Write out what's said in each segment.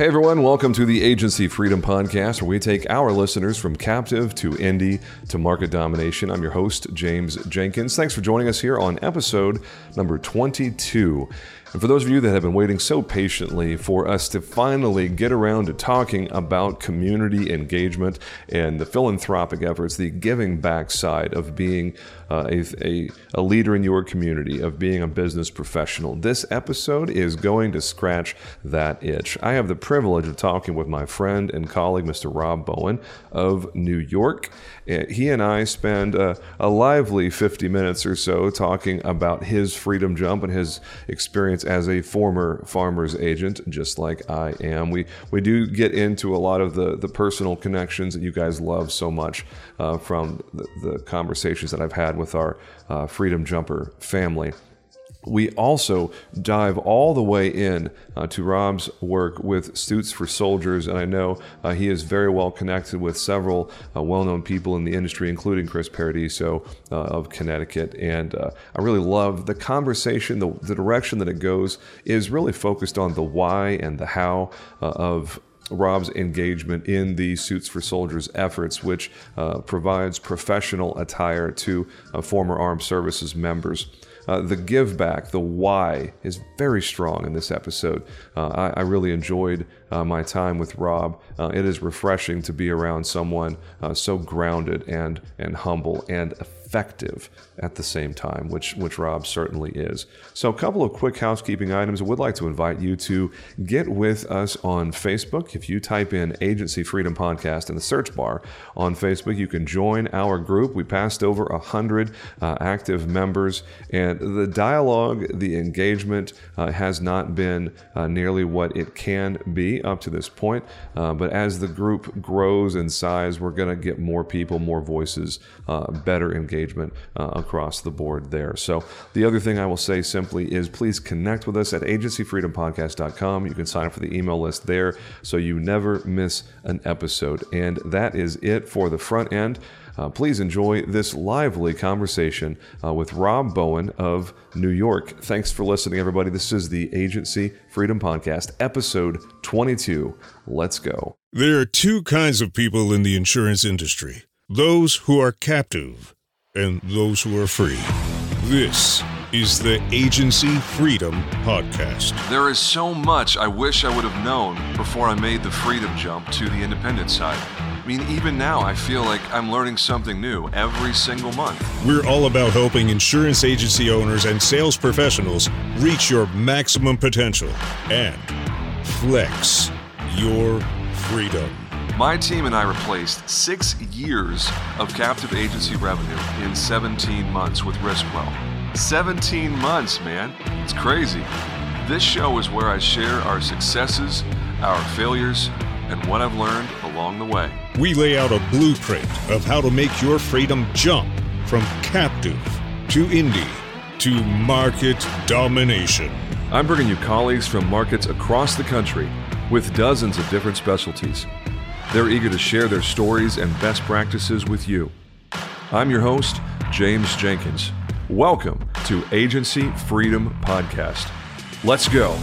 Hey everyone, welcome to the Agency Freedom Podcast, where we take our listeners from captive to indie to market domination. I'm your host, James Jenkins. Thanks for joining us here on episode number 22. And for those of you that have been waiting so patiently for us to finally get around to talking about community engagement and the philanthropic efforts, the giving back side of being uh, a, a, leader in your community, of being a business professional, this episode is going to scratch that itch. I have the privilege of talking with my friend and colleague, Mr. Rob Bowen of New York. He and I spend a, a lively 50 minutes or so talking about his freedom jump and his experience as a former farmer's agent, just like I am. We we do get into a lot of the the personal connections that you guys love so much uh, from the, the, conversations that I've had with our uh, Freedom Jumper family. We also dive all the way in uh, to Rob's work with Suits for Soldiers, and I know uh, he is very well connected with several uh, well known people in the industry, including Chris Paradiso uh, of Connecticut. And uh, I really love the conversation, the, the direction that it goes is really focused on the why and the how uh, of Rob's engagement in the Suits for Soldiers efforts, which provides professional attire to former armed services members. Uh, the give back, the why, is very strong in this episode. Uh, I, I, really enjoyed uh, my time with Rob. Uh, it is refreshing to be around someone uh, so grounded and and humble and effective at the same time, which which Rob certainly is. So, a couple of quick housekeeping items. I would like to invite you to get with us on Facebook. If you type in Agency Freedom Podcast in the search bar on Facebook, you can join our group. We passed over a hundred uh, active members, and the dialogue, the engagement uh, has not been uh, nearly what it can be up to this point. Uh, but as the group grows in size, we're going to get more people, more voices, uh, better engagement engagement uh, across the board there. So, the other thing I will say simply is please connect with us at agencyfreedompodcast.com. You can sign up for the email list there so you never miss an episode. And that is it for the front end. Uh, please enjoy this lively conversation uh, with Rob Bowen of New York. Thanks for listening, everybody. This is the Agency Freedom Podcast, episode 22. Let's go. There are two kinds of people in the insurance industry those who are captive and those who are free. This is the Agency Freedom Podcast. There is so much I wish I would have known before I made the freedom jump to the independent side. I mean, even now, I feel like I'm learning something new every single month. We're all about helping insurance agency owners and sales professionals reach your maximum potential and flex your freedom. My team and I replaced six years of captive agency revenue in 17 months with RiskWell. 17 months, man. It's crazy. This show is where I share our successes, our failures, and what I've learned along the way. We lay out a blueprint of how to make your freedom jump from captive to indie to market domination. I'm bringing you colleagues from markets across the country with dozens of different specialties. They're eager to share their stories and best practices with you. I'm your host, James Jenkins. Welcome to Agency Freedom Podcast. Let's go.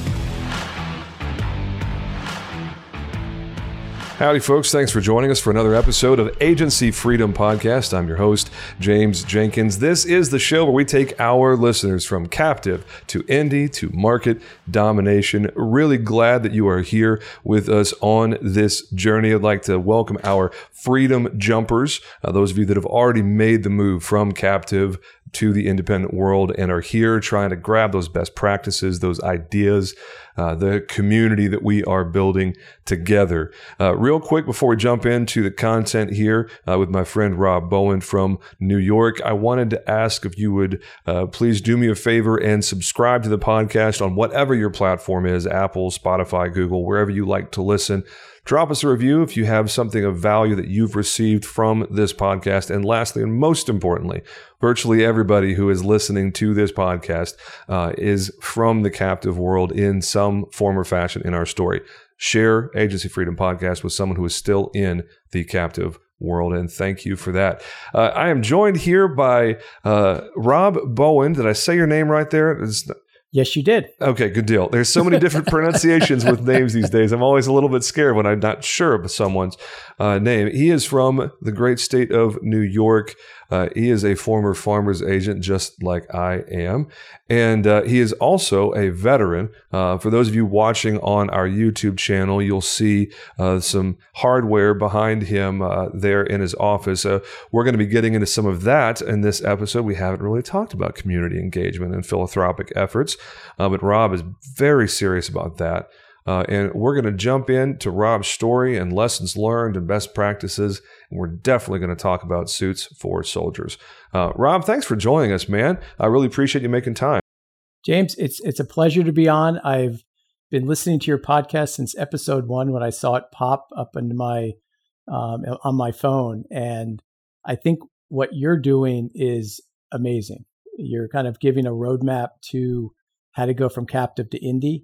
Howdy, folks. Thanks for joining us for another episode of Agency Freedom Podcast. I'm your host, James Jenkins. This is the show where we take our listeners from captive to indie to market domination. Really glad that you are here with us on this journey. I'd like to welcome our freedom jumpers, uh, those of you that have already made the move from captive to the independent world and are here trying to grab those best practices, those ideas, uh, the community that we are building together. Uh, real quick before we jump into the content here uh, with my friend Rob Bowen from New York, I wanted to ask if you would uh, please do me a favor and subscribe to the podcast on whatever your platform is Apple, Spotify, Google, wherever you like to listen. Drop us a review if you have something of value that you've received from this podcast. And lastly, and most importantly, virtually everybody who is listening to this podcast uh, is from the captive world in some form or fashion in our story. Share Agency Freedom Podcast with someone who is still in the captive world. And thank you for that. Uh, I am joined here by uh, Rob Bowen. Did I say your name right there? It's Yes, you did. Okay, good deal. There's so many different pronunciations with names these days. I'm always a little bit scared when I'm not sure of someone's uh, name. He is from the great state of New York. Uh, he is a former farmer's agent, just like I am. And uh, he is also a veteran. Uh, for those of you watching on our YouTube channel, you'll see uh, some hardware behind him uh, there in his office. Uh, we're going to be getting into some of that in this episode. We haven't really talked about community engagement and philanthropic efforts, but Rob is very serious about that. Uh, and we're going to jump into Rob's story and lessons learned and best practices. And we're definitely going to talk about suits for soldiers. Uh, Rob, thanks for joining us, man. I really appreciate you making time. James, it's it's a pleasure to be on. I've been listening to your podcast since episode one when I saw it pop up into my um, on my phone, and I think what you're doing is amazing. You're kind of giving a roadmap to how to go from captive to indie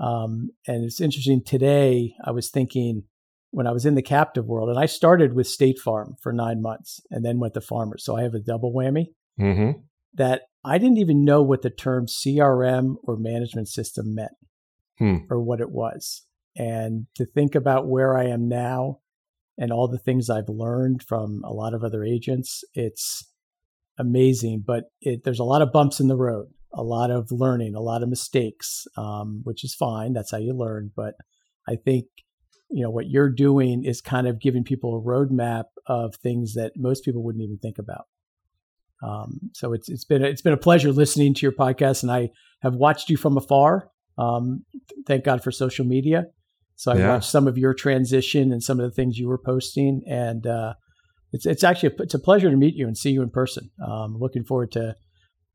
um, and it's interesting today, I was thinking when I was in the captive world, and I started with State Farm for nine months and then went to Farmers. So I have a double whammy mm-hmm. that I didn't even know what the term CRM or management system meant hmm. or what it was. And to think about where I am now and all the things I've learned from a lot of other agents, it's amazing. But it, there's a lot of bumps in the road a lot of learning, a lot of mistakes, um, which is fine. That's how you learn. But I think you know what you're doing is kind of giving people a roadmap of things that most people wouldn't even think about. Um, so it's it's been a, it's been a pleasure listening to your podcast, and I have watched you from afar. Um, thank God for social media. So I yeah. watched some of your transition and some of the things you were posting, and uh, it's it's actually a, it's a pleasure to meet you and see you in person. Um, looking forward to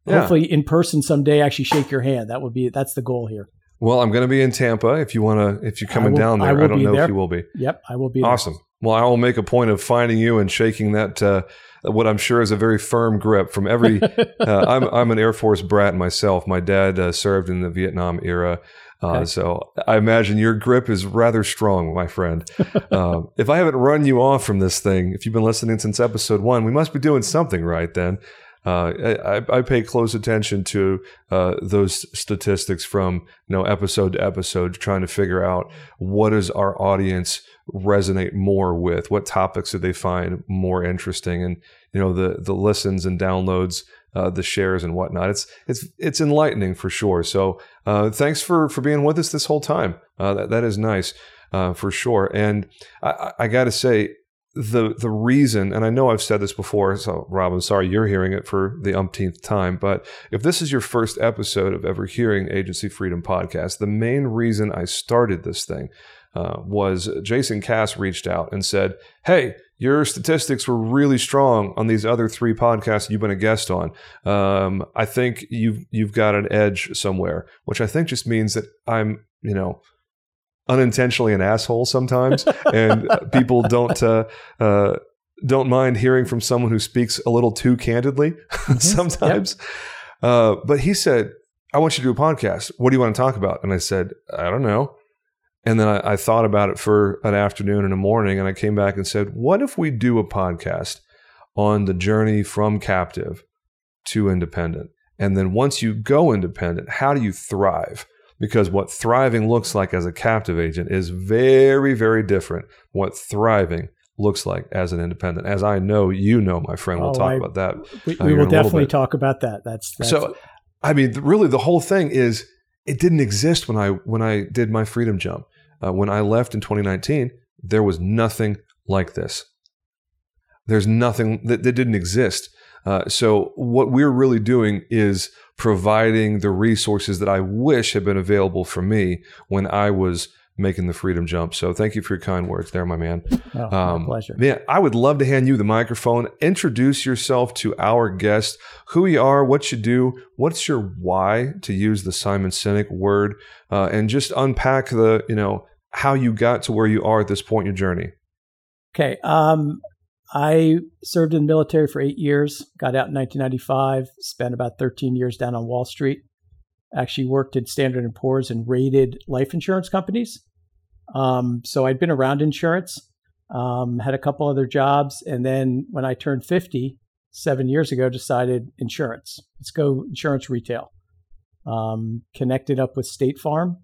yeah. hopefully in person someday actually shake your hand. That would be that's the goal here. Well, I'm going to be in Tampa. If you want to, if you're coming will, down there, I, I don't know there. if you will be. Yep, I will be. Awesome. There. Well, I will make a point of finding you and shaking that. Uh, what I'm sure is a very firm grip from every. uh, I'm I'm an Air Force brat myself. My dad uh, served in the Vietnam era. Uh, okay. So I imagine your grip is rather strong, my friend. uh, if I haven't run you off from this thing, if you've been listening since episode one, we must be doing something right then. Uh, I, I, pay close attention to uh, those statistics from you know episode to episode, trying to figure out what does our audience resonate more with, what topics do they find more interesting, and you know the the listens and downloads, uh, the shares and whatnot. It's it's it's enlightening for sure. So uh, thanks for for being with us this whole time. Uh, that that is nice. For sure. And I, I got to say, the the reason, and I know I've said this before, so Rob, I'm sorry you're hearing it for the umpteenth time, but if this is your first episode of ever hearing Agency Freedom podcast, the main reason I started this thing uh, was Jason Cass reached out and said, "Hey, your statistics were really strong on these other three podcasts you've been a guest on. Um, I think you've you've got an edge somewhere, which I think just means that I'm, you know." Unintentionally an asshole sometimes, and people don't uh, uh, don't mind hearing from someone who speaks a little too candidly mm-hmm. sometimes. Yep. Uh, but he said, "I want you to do a podcast. What do you want to talk about?" And I said, "I don't know." And then I, I thought about it for an afternoon and a morning, and I came back and said, "What if we do a podcast on the journey from captive to independent?" And then once you go independent, how do you thrive? Because what thriving looks like as a captive agent is very, very different what thriving looks like as an independent. As I know, you know, my friend, we'll oh, talk I, about that. We, uh, we will definitely talk about that. That's, that's so. I mean, really, the whole thing is it didn't exist when I when I did my freedom jump. Uh, when I left in 2019, there was nothing like this. There's nothing that, that didn't exist. Uh, so what we're really doing is providing the resources that I wish had been available for me when I was making the freedom jump. So thank you for your kind words there, my man. Oh, um, pleasure. Man, I would love to hand you the microphone. Introduce yourself to our guest, who you are, what you do, what's your why to use the Simon Sinek word, uh, and just unpack the, you know, how you got to where you are at this point in your journey. Okay. Um, I served in the military for eight years, got out in 1995, spent about 13 years down on Wall Street. Actually worked at Standard & Poor's and rated life insurance companies. Um, so I'd been around insurance, um, had a couple other jobs. And then when I turned 50, seven years ago, decided insurance. Let's go insurance retail. Um, connected up with State Farm,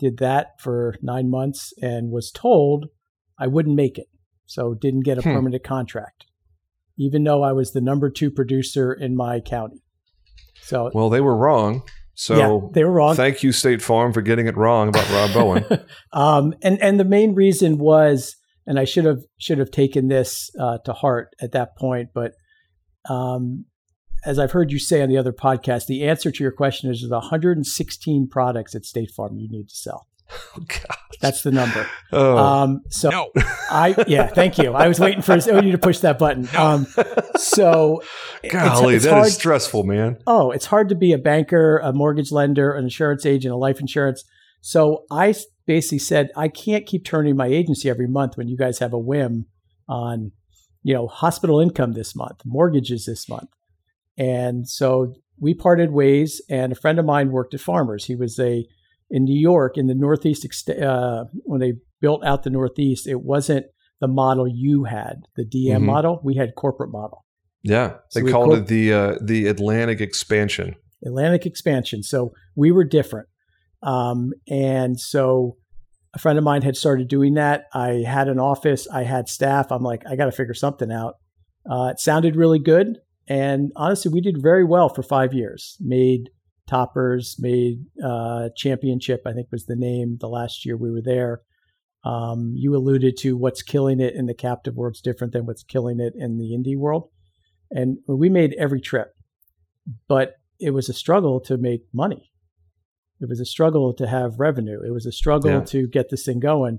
did that for nine months, and was told I wouldn't make it. So didn't get a hmm. permanent contract, even though I was the number two producer in my county. So well, they were wrong. So yeah, they were wrong. Thank you, State Farm, for getting it wrong about Rob Bowen. um, and and the main reason was, and I should have should have taken this uh, to heart at that point, but um, as I've heard you say on the other podcast, the answer to your question is there's 116 products at State Farm you need to sell. Oh, That's the number. Oh. Um, so no. I yeah, thank you. I was waiting for you to push that button. Um, so golly, it's, it's that hard, is stressful, man. Oh, it's hard to be a banker, a mortgage lender, an insurance agent, a life insurance. So I basically said I can't keep turning my agency every month when you guys have a whim on, you know, hospital income this month, mortgages this month, and so we parted ways. And a friend of mine worked at Farmers. He was a in New York in the Northeast, uh, when they built out the Northeast, it wasn't the model you had, the DM mm-hmm. model. We had corporate model. Yeah, they so called it the uh, the Atlantic expansion. Atlantic expansion. So we were different, um, and so a friend of mine had started doing that. I had an office, I had staff. I'm like, I got to figure something out. Uh, it sounded really good, and honestly, we did very well for five years. Made toppers made uh, championship i think was the name the last year we were there. Um, you alluded to what's killing it in the captive world's different than what's killing it in the indie world. And we made every trip but it was a struggle to make money. It was a struggle to have revenue. It was a struggle yeah. to get this thing going.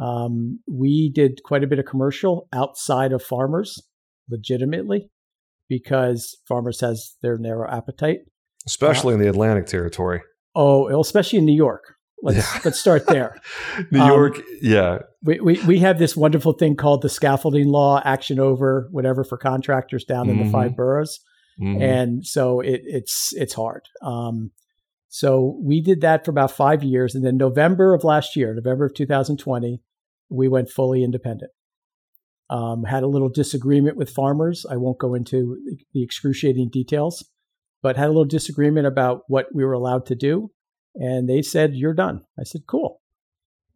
Um, we did quite a bit of commercial outside of farmers legitimately because farmers has their narrow appetite especially uh, in the Atlantic territory. Oh, especially in New York. Let's yeah. let's start there. New um, York, yeah. We, we we have this wonderful thing called the scaffolding law, action over whatever for contractors down in mm-hmm. the five mm-hmm. boroughs, mm-hmm. and so it, it's it's hard. Um, so we did that for about five years, and then November of last year, November of 2020, we went fully independent. Um, had a little disagreement with farmers. I won't go into the excruciating details but had a little disagreement about what we were allowed to do. And they said, You're done. I said, Cool.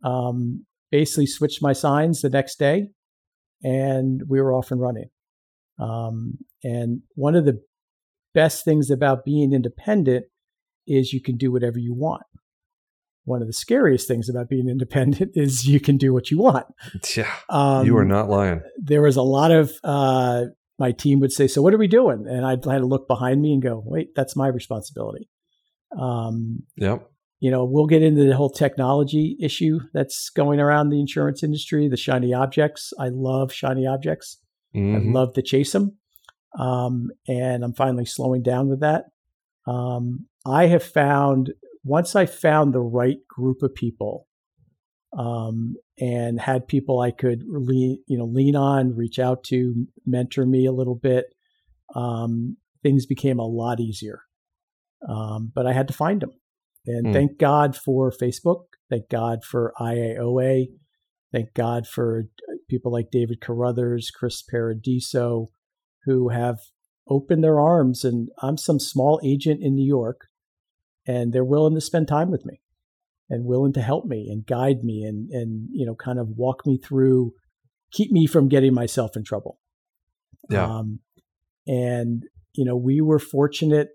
Um, basically, switched my signs the next day and we were off and running. Um, and one of the best things about being independent is you can do whatever you want. One of the scariest things about being independent is you can do what you want. Yeah, um, you are not lying. There was a lot of uh, my team would say, "So what are we doing?" And I'd had to look behind me and go, "Wait, that's my responsibility." Um, yep. You know, we'll get into the whole technology issue that's going around the insurance industry, the shiny objects. I love shiny objects. Mm-hmm. I love to chase them, um, and I'm finally slowing down with that. Um, I have found once I found the right group of people um, and had people I could lean, you know, lean on, reach out to, mentor me a little bit. Um, things became a lot easier, um, but I had to find them. And mm. thank God for Facebook. Thank God for IAOA. Thank God for people like David Carruthers, Chris Paradiso, who have opened their arms. And I'm some small agent in New York, and they're willing to spend time with me and willing to help me and guide me and and you know kind of walk me through keep me from getting myself in trouble. Yeah. Um, and you know we were fortunate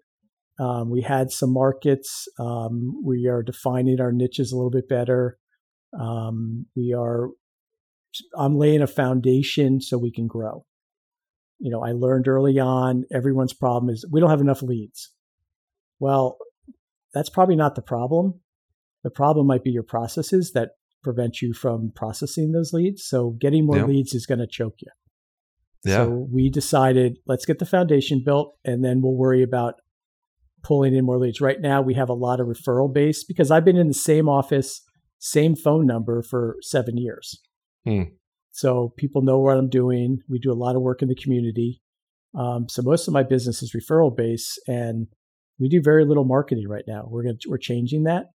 um, we had some markets um, we are defining our niches a little bit better. Um, we are i'm laying a foundation so we can grow. You know i learned early on everyone's problem is we don't have enough leads. Well that's probably not the problem the problem might be your processes that prevent you from processing those leads. So getting more yeah. leads is going to choke you. Yeah. So we decided let's get the foundation built and then we'll worry about pulling in more leads. Right now we have a lot of referral base because I've been in the same office, same phone number for seven years. Hmm. So people know what I'm doing. We do a lot of work in the community. Um, so most of my business is referral base, and we do very little marketing right now. We're going we're changing that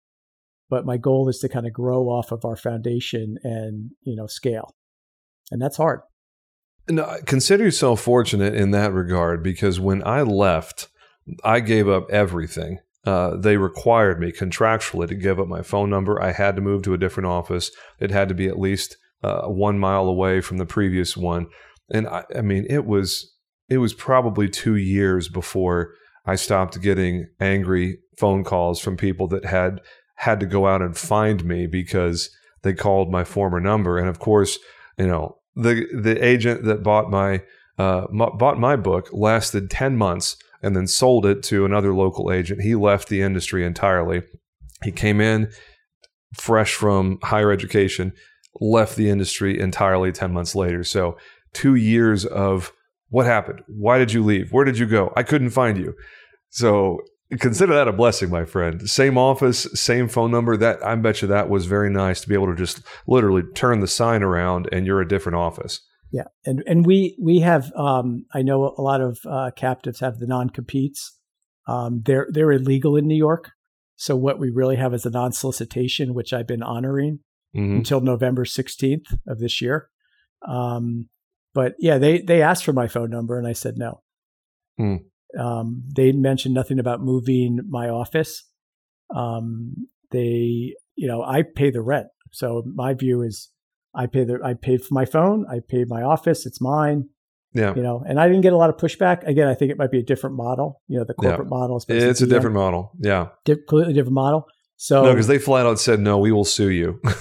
but my goal is to kind of grow off of our foundation and you know scale and that's hard no, consider yourself fortunate in that regard because when i left i gave up everything uh, they required me contractually to give up my phone number. I had to move to a different office. It had to be at least uh, one mile away from the previous one. And I, I mean, it was it was probably two years before I stopped getting angry phone calls from people that had had to go out and find me because they called my former number. And of course, you know, the the agent that bought my uh, bought my book lasted ten months and then sold it to another local agent. He left the industry entirely. He came in fresh from higher education, left the industry entirely ten months later. So two years of what happened? Why did you leave? Where did you go? I couldn't find you. So consider that a blessing, my friend. Same office, same phone number. That I bet you that was very nice to be able to just literally turn the sign around and you're a different office. Yeah, and and we we have um, I know a lot of uh, captives have the non competes. Um, they're they're illegal in New York. So what we really have is a non solicitation, which I've been honoring mm-hmm. until November sixteenth of this year. Um, but yeah, they they asked for my phone number and I said no. Mm. Um, they mentioned nothing about moving my office. Um, they, you know, I pay the rent. So my view is I pay the, I paid for my phone. I paid my office. It's mine. Yeah. You know, and I didn't get a lot of pushback. Again, I think it might be a different model. You know, the corporate yeah. model. Is it's a different model. Yeah. Di- completely different model. So no, because they flat out said no, we will sue you.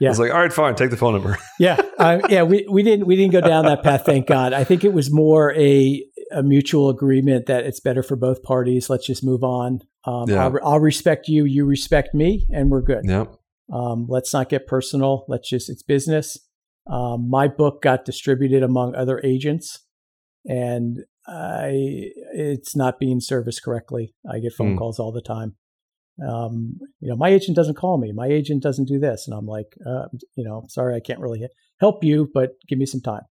Yeah. It's like, all right, fine, take the phone number. yeah, uh, yeah. We we didn't we didn't go down that path. Thank God. I think it was more a a mutual agreement that it's better for both parties. Let's just move on. Um, yeah. I'll, I'll, respect you, you respect me, and we're good. Yep. Um, let's not get personal. Let's just, it's business. Um, my book got distributed among other agents, and I, it's not being serviced correctly. I get phone mm. calls all the time. Um, you know, my agent doesn't call me. My agent doesn't do this, and I'm like, uh, you know, sorry, I can't really help you, but give me some time.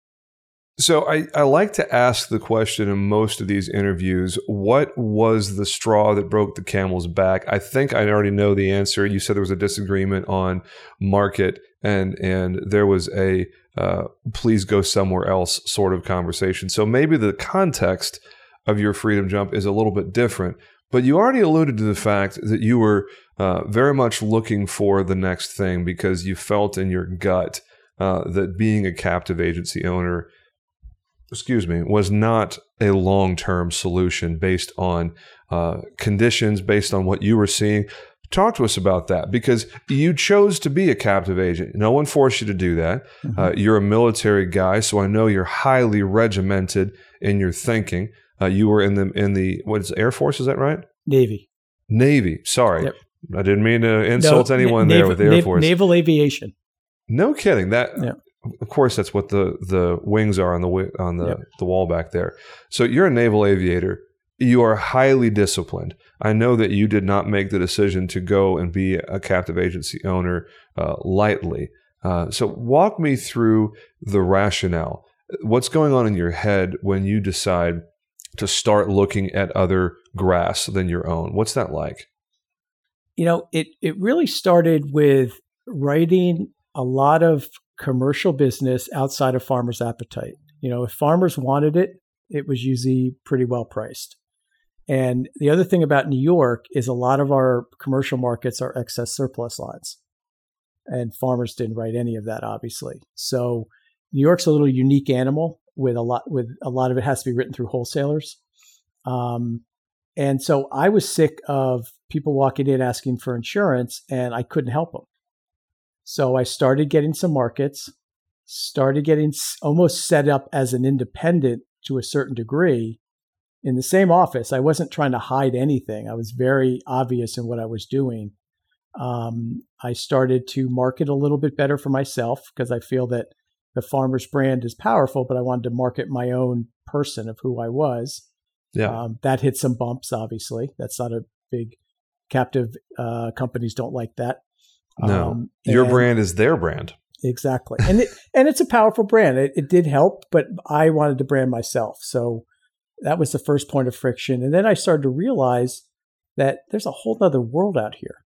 So I, I like to ask the question in most of these interviews, what was the straw that broke the camel's back? I think I already know the answer. You said there was a disagreement on market and and there was a uh, please go somewhere else sort of conversation. So maybe the context of your freedom jump is a little bit different. But you already alluded to the fact that you were uh, very much looking for the next thing because you felt in your gut uh, that being a captive agency owner excuse me, was not a long term solution based on uh, conditions, based on what you were seeing. Talk to us about that because you chose to be a captive agent. No one forced you to do that. Mm-hmm. Uh, you're a military guy, so I know you're highly regimented in your thinking. Uh, you were in the in the what is Air Force? Is that right? Navy. Navy. Sorry, yep. I didn't mean to insult no, anyone na- there with the Air Force. Naval aviation. No kidding. That yeah of course that's what the the wings are on the on the, yep. the wall back there. So you're a naval aviator. You are highly disciplined. I know that you did not make the decision to go and be a captive agency owner uh, lightly. Uh, so walk me through the rationale. What's going on in your head when you decide to start looking at other grass than your own? What's that like? You know, it it really started with writing a lot of commercial business outside of farmers' appetite. You know, if farmers wanted it, it was usually pretty well priced. And the other thing about New York is a lot of our commercial markets are excess surplus lines. And farmers didn't write any of that, obviously. So New York's a little unique animal with a lot with a lot of it has to be written through wholesalers. Um, and so I was sick of people walking in asking for insurance and I couldn't help them. So I started getting some markets, started getting almost set up as an independent to a certain degree in the same office. I wasn't trying to hide anything, I was very obvious in what I was doing. Um, I started to market a little bit better for myself because I feel that the farmer's brand is powerful, but I wanted to market my own person of who I was. Yeah. Um, that hit some bumps, obviously. That's not a big captive uh, companies don't like that. No, um, your brand is their brand. Exactly, and it, and it's a powerful brand. It, it did help, but I wanted to brand myself, so that was the first point of friction. And then I started to realize that there's a whole other world out here.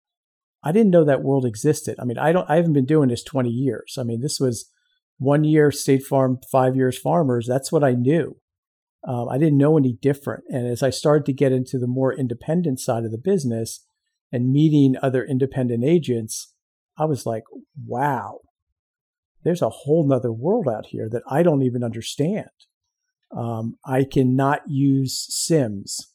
I didn't know that world existed. I mean, I don't. I haven't been doing this 20 years. I mean, this was one year State Farm, five years Farmers. That's what I knew. Um, I didn't know any different. And as I started to get into the more independent side of the business and meeting other independent agents, I was like, wow, there's a whole nother world out here that I don't even understand. Um, I cannot use Sims,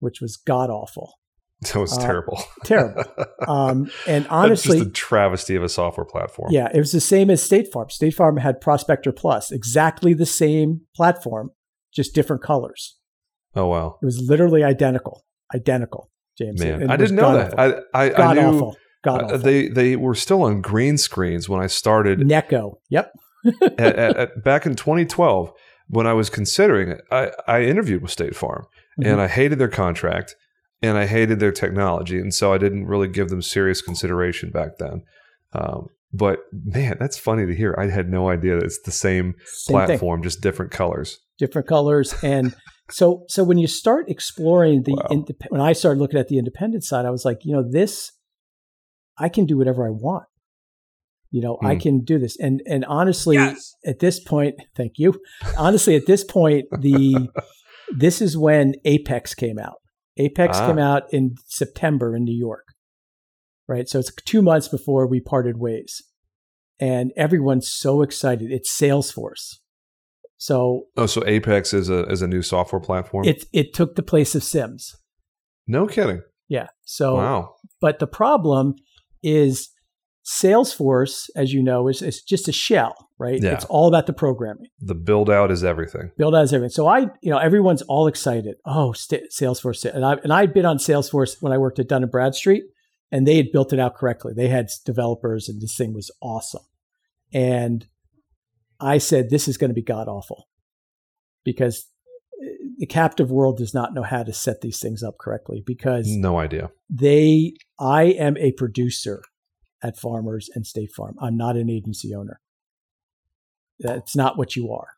which was god awful. That was uh, terrible. terrible. Um, and honestly, just a travesty of a software platform. Yeah, it was the same as State Farm. State Farm had Prospector Plus, exactly the same platform, just different colors. Oh wow! It was literally identical, identical. James, man, I didn't know that. I I, god I knew, awful. God uh, they they were still on green screens when I started. Necco. Yep. at, at, at, back in 2012, when I was considering it, I, I interviewed with State Farm, mm-hmm. and I hated their contract and I hated their technology, and so I didn't really give them serious consideration back then. Um, but man, that's funny to hear. I had no idea that it's the same, same platform, thing. just different colors. Different colors, and so so when you start exploring the wow. indep- when I started looking at the independent side, I was like, you know, this I can do whatever I want. You know, I hmm. can do this, and and honestly, yes. at this point, thank you. Honestly, at this point, the this is when Apex came out. Apex ah. came out in September in New York, right? So it's two months before we parted ways, and everyone's so excited. It's Salesforce. So oh, so Apex is a is a new software platform. It it took the place of Sims. No kidding. Yeah. So wow. But the problem is Salesforce, as you know, is, is just a shell, right? Yeah. It's all about the programming. The build out is everything. Build out is everything. So I, you know, everyone's all excited. Oh, st- Salesforce, and I and I'd been on Salesforce when I worked at Dun and Bradstreet, and they had built it out correctly. They had developers, and this thing was awesome. And I said, this is going to be god awful because eh, the captive world does not know how to set these things up correctly because no idea. They, I am a producer at Farmers and State Farm. I'm not an agency owner. That's not what you are.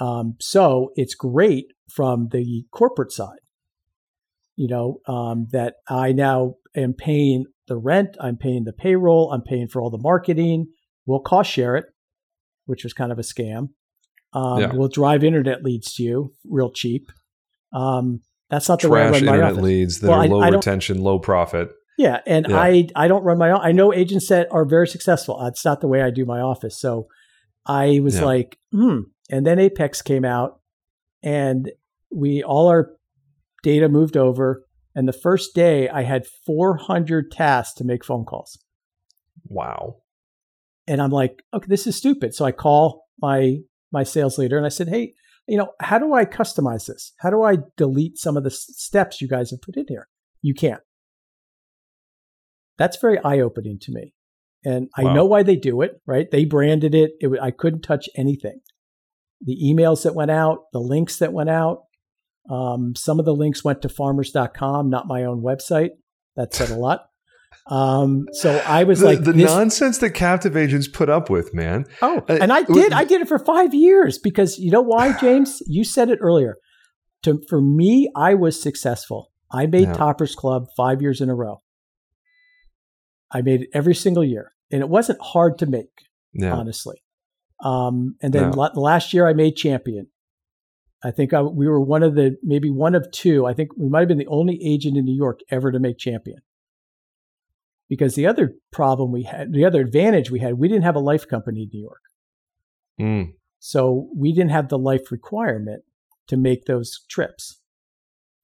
Um, so it's great from the corporate side. You know um, that I now am paying the rent, I'm paying the payroll, I'm paying for all the marketing. We'll cost share it, which was kind of a scam. Um, yeah. We'll drive internet leads to you real cheap. Um, that's not the Trash way I run my internet office. leads that well, are low I, retention, low profit. Yeah, and yeah. I I don't run my own. I know agents that are very successful. It's not the way I do my office. So I was yeah. like, hmm. And then Apex came out, and we all our data moved over. And the first day, I had 400 tasks to make phone calls. Wow. And I'm like, okay, this is stupid. So I call my my sales leader and I said, hey, you know, how do I customize this? How do I delete some of the steps you guys have put in here? You can't. That's very eye opening to me. And wow. I know why they do it, right? They branded it. it. I couldn't touch anything. The emails that went out, the links that went out, um, some of the links went to farmers.com, not my own website. That said a lot. Um, so I was the, like, the this, nonsense that captive agents put up with, man. Oh, uh, and I did, I did it for five years because you know why, James? you said it earlier. To for me, I was successful. I made yeah. Toppers Club five years in a row. I made it every single year, and it wasn't hard to make, yeah. honestly. Um, and then no. last year, I made Champion. I think I, we were one of the maybe one of two. I think we might have been the only agent in New York ever to make Champion because the other problem we had, the other advantage we had, we didn't have a life company in New York. Mm. So we didn't have the life requirement to make those trips.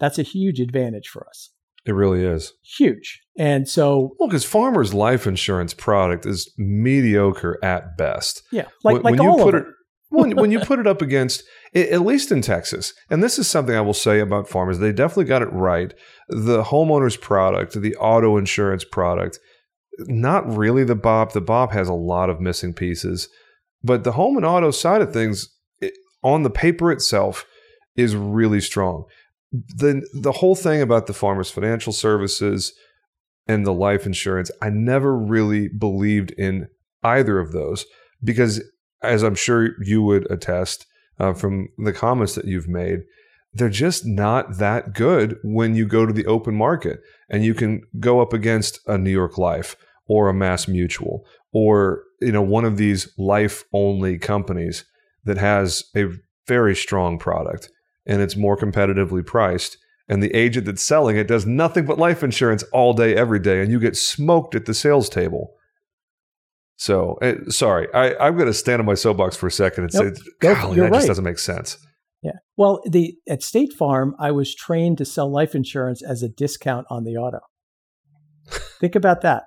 That's a huge advantage for us. It really is. Huge. And so Well, because farmers' life insurance product is mediocre at best. Yeah. Like, when, like when all you put it, when, when you put it up against, at least in Texas, and this is something I will say about farmers, they definitely got it right. The homeowner's product, the auto insurance product, not really the BOP. The BOP has a lot of missing pieces, but the home and auto side of things, it, on the paper itself, is really strong. The the whole thing about the farmers' financial services and the life insurance, I never really believed in either of those because as I'm sure you would attest uh, from the comments that you've made, they're just not that good when you go to the open market and you can go up against a New York Life or a Mass Mutual or you know one of these life only companies that has a very strong product. And it's more competitively priced. And the agent that's selling it does nothing but life insurance all day, every day, and you get smoked at the sales table. So, uh, sorry, I, am going to stand on my soapbox for a second and nope. say, golly, that right. just doesn't make sense. Yeah. Well, the at State Farm, I was trained to sell life insurance as a discount on the auto. Think about that.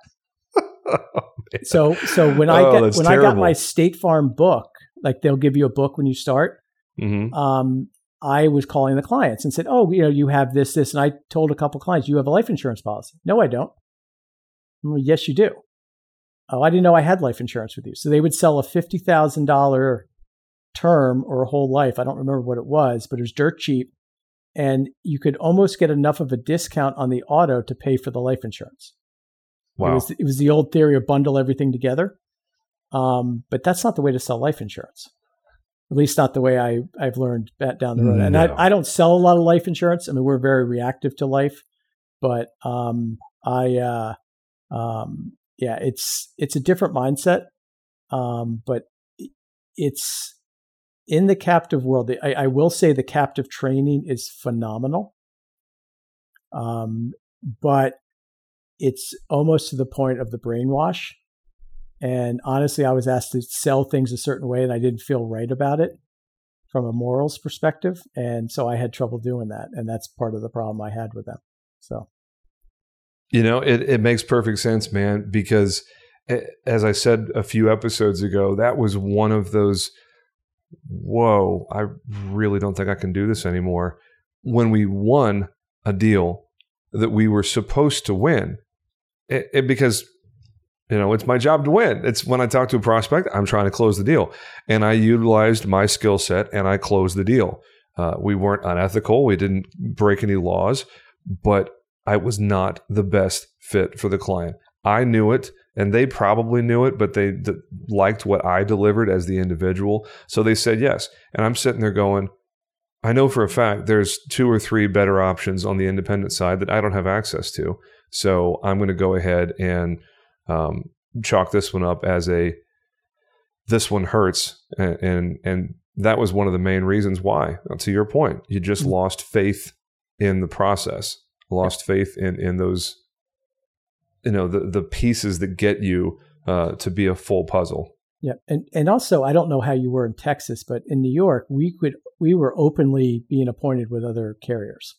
oh, so, so when I oh, get when terrible. I got my State Farm book, like they'll give you a book when you start. Mm-hmm. Um, I was calling the clients and said, "Oh, you know, you have this, this," and I told a couple clients, "You have a life insurance policy." No, I don't. Well, yes, you do. Oh, I didn't know I had life insurance with you. So they would sell a fifty thousand dollar term or a whole life. I don't remember what it was, but it was dirt cheap, and you could almost get enough of a discount on the auto to pay for the life insurance. Wow. It was, it was the old theory of bundle everything together. Um, but that's not the way to sell life insurance at least not the way I, I've learned that down the road. And no. I, I don't sell a lot of life insurance. I mean, we're very reactive to life, but um, I, uh, um, yeah, it's it's a different mindset, um, but it's in the captive world. I, I, will say the captive training is phenomenal, um, but it's almost to the point of the brainwash and honestly, I was asked to sell things a certain way and I didn't feel right about it from a morals perspective. And so I had trouble doing that. And that's part of the problem I had with them. So, you know, it, it makes perfect sense, man, because as I said a few episodes ago, that was one of those, whoa, I really don't think I can do this anymore. When we won a deal that we were supposed to win, it, it, because you know, it's my job to win. It's when I talk to a prospect, I'm trying to close the deal. And I utilized my skill set and I closed the deal. Uh, we weren't unethical. We didn't break any laws, but I was not the best fit for the client. I knew it and they probably knew it, but they d- liked what I delivered as the individual. So they said yes. And I'm sitting there going, I know for a fact there's two or three better options on the independent side that I don't have access to. So I'm going to go ahead and um, chalk this one up as a this one hurts, and, and, and that was one of the main reasons why. To your point, you just mm-hmm. lost faith in the process, lost faith in in those, you know, the the pieces that get you uh, to be a full puzzle. Yeah, and and also I don't know how you were in Texas, but in New York we could we were openly being appointed with other carriers.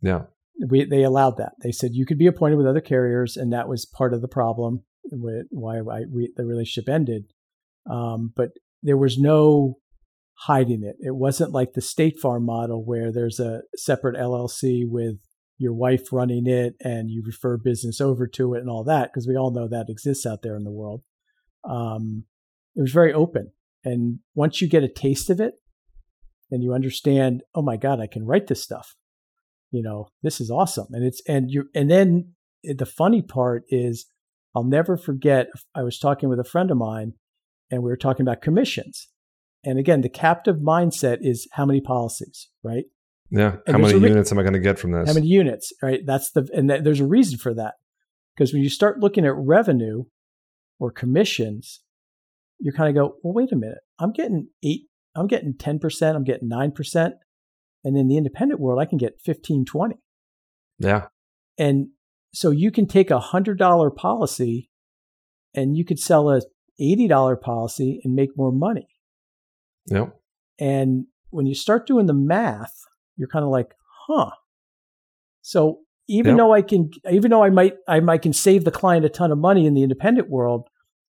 Yeah, we, they allowed that. They said you could be appointed with other carriers, and that was part of the problem with why I, we, the relationship ended. Um, but there was no hiding it. It wasn't like the State Farm model where there's a separate LLC with your wife running it and you refer business over to it and all that, because we all know that exists out there in the world. Um, it was very open. And once you get a taste of it, and you understand, oh my God, I can write this stuff you know, this is awesome. And it's, and you, and then the funny part is I'll never forget. I was talking with a friend of mine and we were talking about commissions. And again, the captive mindset is how many policies, right? Yeah. And how many re- units am I going to get from this? How many units, right? That's the, and th- there's a reason for that. Because when you start looking at revenue or commissions, you kind of go, well, wait a minute. I'm getting eight, I'm getting 10%, I'm getting 9%. And in the independent world, I can get 15, 20. Yeah. And so you can take a $100 policy and you could sell a $80 policy and make more money. Yep. And when you start doing the math, you're kind of like, huh. So even yep. though I can, even though I might, I might can save the client a ton of money in the independent world,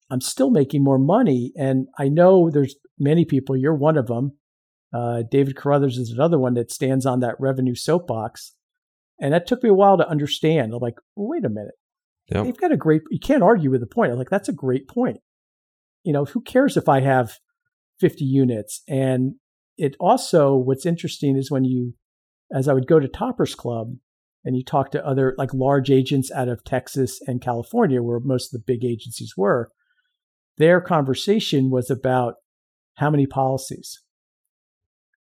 I'm still making more money. And I know there's many people, you're one of them, uh, David Carruthers is another one that stands on that revenue soapbox. And that took me a while to understand. I'm like, well, wait a minute. Yep. They've got a great, you can't argue with the point. I'm like, that's a great point. You know, who cares if I have 50 units? And it also, what's interesting is when you, as I would go to Toppers Club and you talk to other like large agents out of Texas and California, where most of the big agencies were, their conversation was about how many policies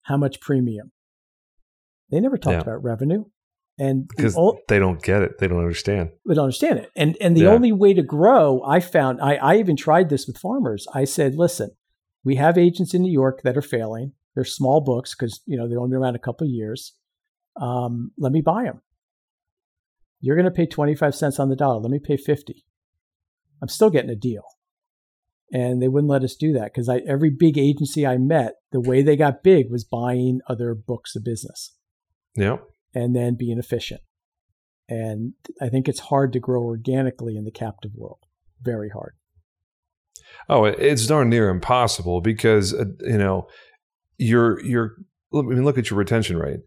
how much premium. They never talked yeah. about revenue. And because the, they don't get it, they don't understand. They don't understand it. And and the yeah. only way to grow, I found, I, I even tried this with farmers. I said, listen, we have agents in New York that are failing. They're small books because you know they've only been around a couple of years. Um, let me buy them. You're going to pay 25 cents on the dollar. Let me pay 50. I'm still getting a deal. And they wouldn't let us do that because every big agency I met, the way they got big was buying other books of business. Yeah. And then being efficient. And I think it's hard to grow organically in the captive world. Very hard. Oh, it's darn near impossible because uh, you know you're you're. I mean, look at your retention rate.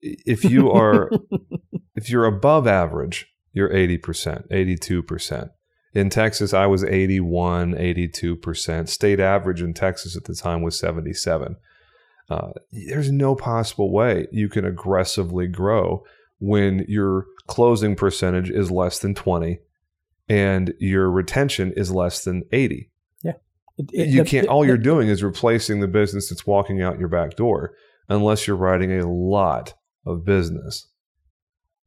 If you are if you're above average, you're eighty percent, eighty two percent. In Texas, I was 81, 82%. State average in Texas at the time was 77. Uh, there's no possible way you can aggressively grow when your closing percentage is less than 20 and your retention is less than 80. Yeah. It, it, you can't, all you're doing is replacing the business that's walking out your back door unless you're writing a lot of business.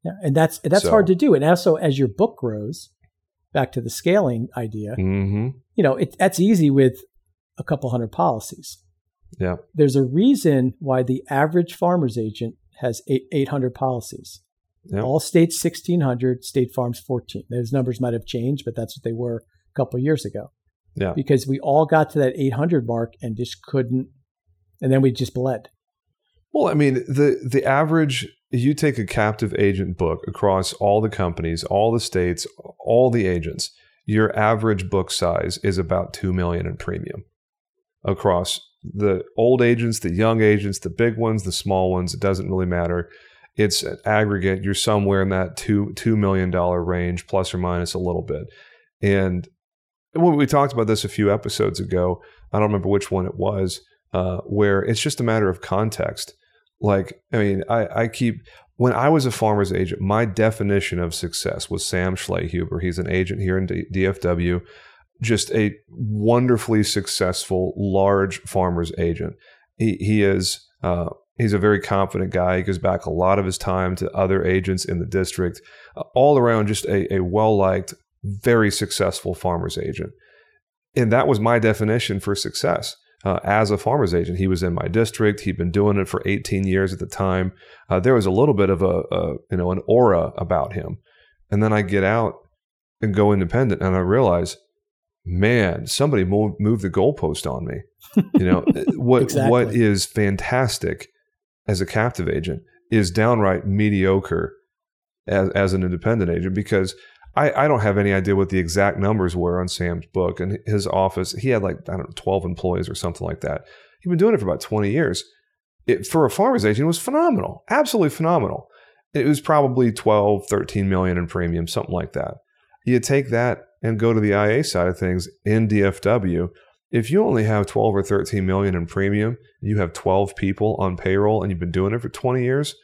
Yeah. And that's, that's so, hard to do. And also, as your book grows, back to the scaling idea, mm-hmm. you know, it, that's easy with a couple hundred policies. Yeah. There's a reason why the average farmer's agent has 800 policies. All states 1600, State Farm's 14. Those numbers might have changed, but that's what they were a couple years ago. Yeah. Because we all got to that 800 mark and just couldn't, and then we just bled. Well, I mean, the the average you take a captive agent book across all the companies, all the states, all the agents, your average book size is about 2 million in premium across the old agents, the young agents, the big ones, the small ones, it doesn't really matter. It's an aggregate, you're somewhere in that 2 2 million dollar range plus or minus a little bit. And when we talked about this a few episodes ago, I don't remember which one it was, uh, where it's just a matter of context like, I mean, I, I keep when I was a farmer's agent, my definition of success was Sam Schlehuber. He's an agent here in D- DFW, just a wonderfully successful large farmer's agent. He he is uh, he's a very confident guy. He gives back a lot of his time to other agents in the district. Uh, all around, just a, a well liked, very successful farmer's agent. And that was my definition for success uh, as a farmer's agent. He was in my district. He'd been doing it for 18 years at the time. Uh, there was a little bit of a, a, you know an aura about him. And then I get out and go independent, and I realize, man, somebody moved, moved the goalpost on me. You know what exactly. what is fantastic as a captive agent is downright mediocre as, as an independent agent because I, I don't have any idea what the exact numbers were on Sam's book and his office. He had like, I don't know, 12 employees or something like that. He'd been doing it for about 20 years. It, for a farmer's agent, it was phenomenal, absolutely phenomenal. It was probably 12, 13 million in premium, something like that. You take that and go to the IA side of things in DFW. If you only have 12 or 13 million in premium, you have 12 people on payroll and you've been doing it for 20 years,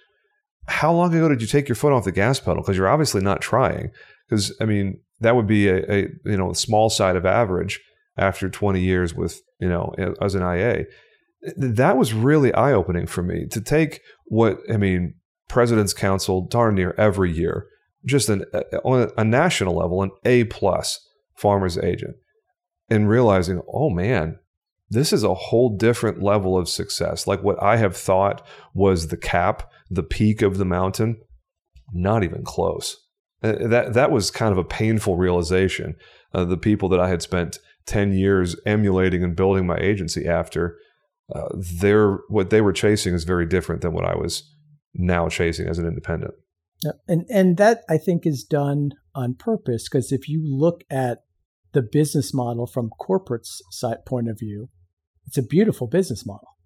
how long ago did you take your foot off the gas pedal? Because you're obviously not trying. Because I mean, that would be a, a you know small side of average after 20 years with you know as an IA. That was really eye opening for me to take what I mean. President's Council darn near every year, just an, on a national level, an A plus farmer's agent, and realizing, oh man, this is a whole different level of success. Like what I have thought was the cap, the peak of the mountain, not even close. Uh, that that was kind of a painful realization. Uh, the people that I had spent ten years emulating and building my agency after, uh, their what they were chasing is very different than what I was now chasing as an independent. Yeah. And and that I think is done on purpose because if you look at the business model from corporate's side point of view, it's a beautiful business model.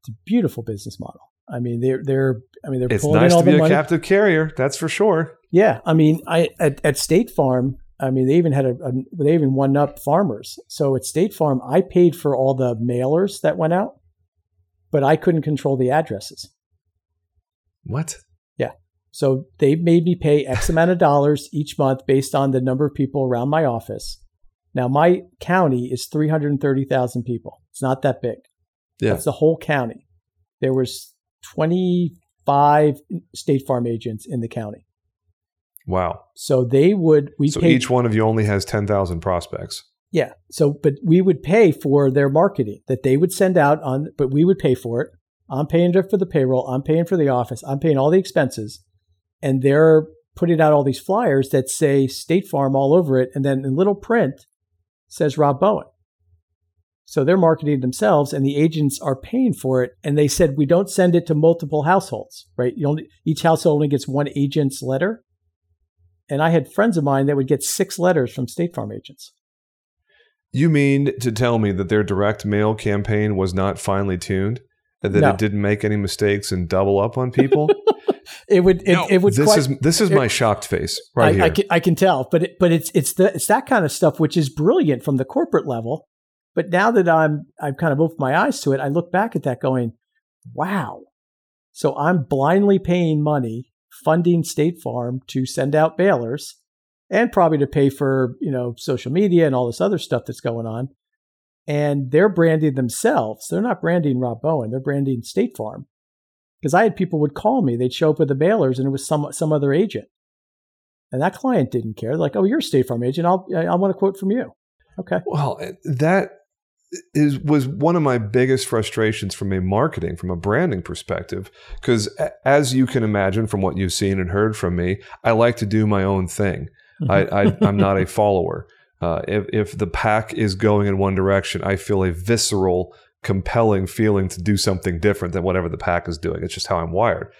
It's a beautiful business model. I mean, they're they're. I mean, they're. It's nice to be a money. captive carrier. That's for sure. Yeah, I mean, I at, at State Farm. I mean, they even had a, a, they even won up farmers. So at State Farm, I paid for all the mailers that went out, but I couldn't control the addresses. What? Yeah. So they made me pay X amount of dollars each month based on the number of people around my office. Now my county is 330,000 people. It's not that big. Yeah. That's the whole county. There was 25 State Farm agents in the county. Wow. So they would we So paid, each one of you only has 10,000 prospects. Yeah. So, but we would pay for their marketing that they would send out on, but we would pay for it. I'm paying for the payroll. I'm paying for the office. I'm paying all the expenses. And they're putting out all these flyers that say State Farm all over it. And then in little print says Rob Bowen. So they're marketing themselves and the agents are paying for it. And they said, we don't send it to multiple households, right? You only, each household only gets one agent's letter. And I had friends of mine that would get six letters from State Farm agents. You mean to tell me that their direct mail campaign was not finely tuned? And that no. it didn't make any mistakes and double up on people? it would it, no. it would this quite, is this is it, my shocked face right I, here. I can, I can tell, but it, but it's it's the it's that kind of stuff which is brilliant from the corporate level. But now that I'm I've kind of opened my eyes to it, I look back at that going, wow. So I'm blindly paying money, funding State Farm to send out bailers and probably to pay for, you know, social media and all this other stuff that's going on. And they're branding themselves. They're not branding Rob Bowen. They're branding State Farm. Because I had people would call me. They'd show up with the bailers, and it was some some other agent. And that client didn't care. Like, "Oh, you're a State Farm agent. I'll I want a quote from you." Okay. Well, eh, that is was one of my biggest frustrations from a marketing, from a branding perspective. Because as you can imagine from what you've seen and heard from me, I like to do my own thing. I, I am not a follower. Uh, if if the pack is going in one direction, I feel a visceral, compelling feeling to do something different than whatever the pack is doing. It's just how I'm wired.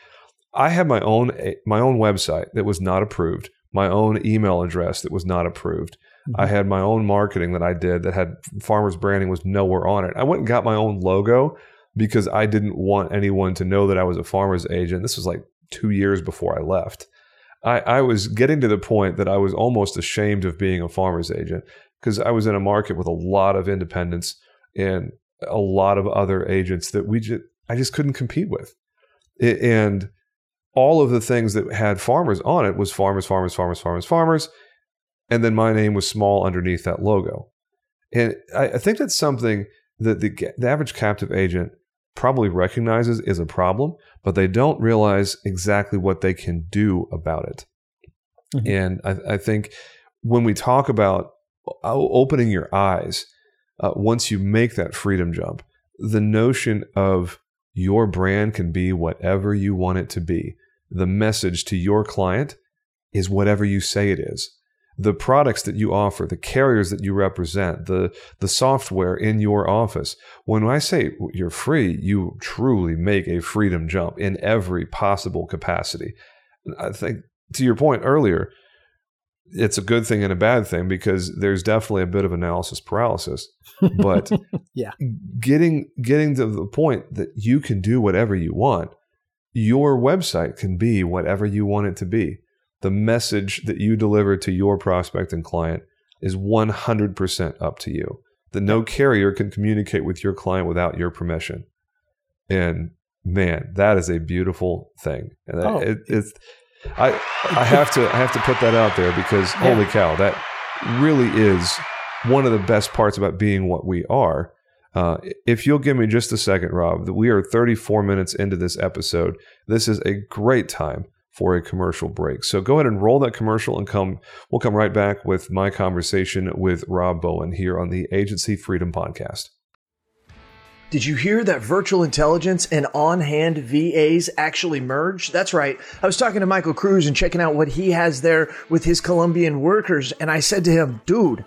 I had my own my own website that was not approved, my own email address that was not approved. Mm-hmm. I had my own marketing that I did that had farmers branding was nowhere on it. I went and got my own logo because I didn't want anyone to know that I was a farmer's agent. This was like two years before I left. I, I was getting to the point that I was almost ashamed of being a farmer's agent because I was in a market with a lot of independents and a lot of other agents that we just I just couldn't compete with. It, and all of the things that had farmers on it was farmers, farmers, farmers, farmers, farmers. And then my name was small underneath that logo. And I, I think that's something that the, the average captive agent probably recognizes is a problem, but they don't realize exactly what they can do about it. Mm-hmm. And I, I, think when we talk about opening your eyes, uh, once you make that freedom jump, the notion of your brand can be whatever you want it to be. The message to your client is whatever you say it is the products that you offer, the carriers that you represent, the the software in your office. When I say you're free, you truly make a freedom jump in every possible capacity. I think to your point earlier, it's a good thing and a bad thing because there's definitely a bit of analysis paralysis. But yeah, getting getting to the point that you can do whatever you want, your website can be whatever you want it to be the message that you deliver to your prospect and client is 100% up to you. The no carrier can communicate with your client without your permission. And man, that is a beautiful thing. And oh. it, it's I I have to I have to put that out there because yeah. holy cow, that really is one of the best parts about being what we are. Uh, if you'll give me just a second, Rob, we are 34 minutes into this episode. This is a great time for a commercial break. So go ahead and roll that commercial and come we'll come right back with my conversation with Rob Bowen here on the Agency Freedom podcast. Did you hear that virtual intelligence and on hand VAs actually merge? That's right. I was talking to Michael Cruz and checking out what he has there with his Colombian workers. And I said to him, dude,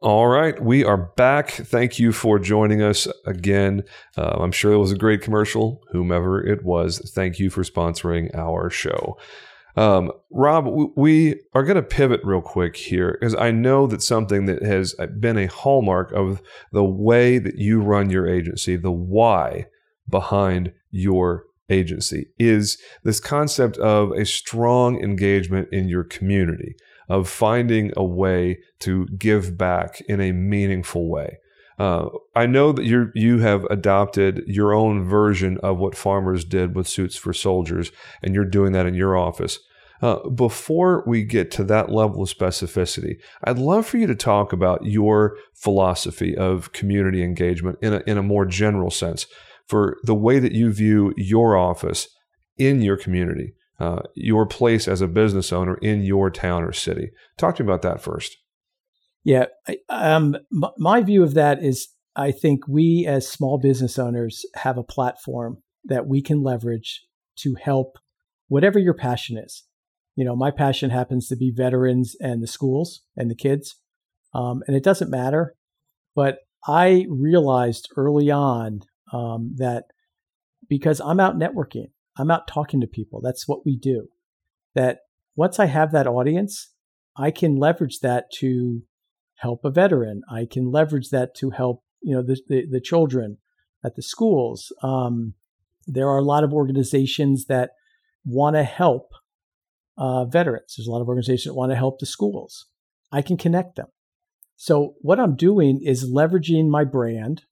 All right, we are back. Thank you for joining us again. Uh, I'm sure it was a great commercial, whomever it was. Thank you for sponsoring our show. Um, Rob, we are going to pivot real quick here because I know that something that has been a hallmark of the way that you run your agency, the why behind your agency, is this concept of a strong engagement in your community of finding a way to give back in a meaningful way. Uh, I know that you you have adopted your own version of what farmers did with suits for soldiers, and you're doing that in your office. Uh, before we get to that level of specificity, I'd love for you to talk about your philosophy of community engagement in a, in a more general sense for the way that you view your office in your community uh, your place as a business owner in your town or city. Talk to me about that first. Yeah, um, my view of that is I think we as small business owners have a platform that we can leverage to help whatever your passion is. You know, my passion happens to be veterans and the schools and the kids. Um, and it doesn't matter. But I realized early on um, that because I'm out networking, I'm out talking to people. That's what we do. That once I have that audience, I can leverage that to help a veteran. I can leverage that to help you know the the, the children at the schools. Um, there are a lot of organizations that want to help uh, veterans. There's a lot of organizations that want to help the schools. I can connect them. So what I'm doing is leveraging my brand.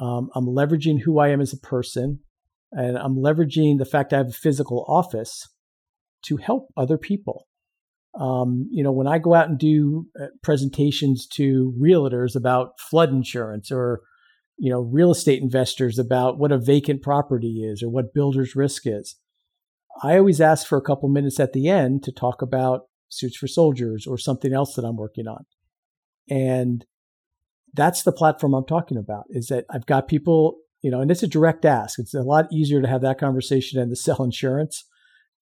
Um, I'm leveraging who I am as a person and I'm leveraging the fact I have a physical office to help other people. Um, you know, when I go out and do uh, presentations to realtors about flood insurance or, you know, real estate investors about what a vacant property is or what builder's risk is, I always ask for a couple minutes at the end to talk about Suits for Soldiers or something else that I'm working on. And that's the platform I'm talking about is that I've got people you know, and it's a direct ask. It's a lot easier to have that conversation than to sell insurance.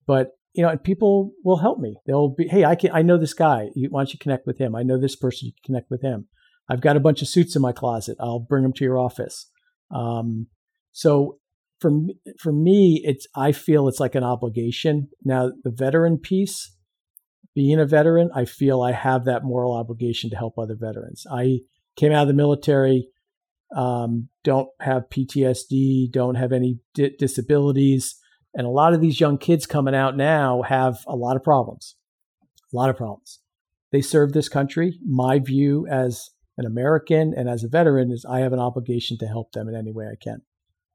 But you know, and people will help me. They'll be, hey, I can, I know this guy. Why don't you connect with him? I know this person. You can connect with him. I've got a bunch of suits in my closet. I'll bring them to your office. Um, so for me, for me, it's I feel it's like an obligation. Now the veteran piece, being a veteran, I feel I have that moral obligation to help other veterans. I came out of the military um, don't have PTSD, don't have any di- disabilities. And a lot of these young kids coming out now have a lot of problems, a lot of problems. They serve this country. My view as an American and as a veteran is I have an obligation to help them in any way I can.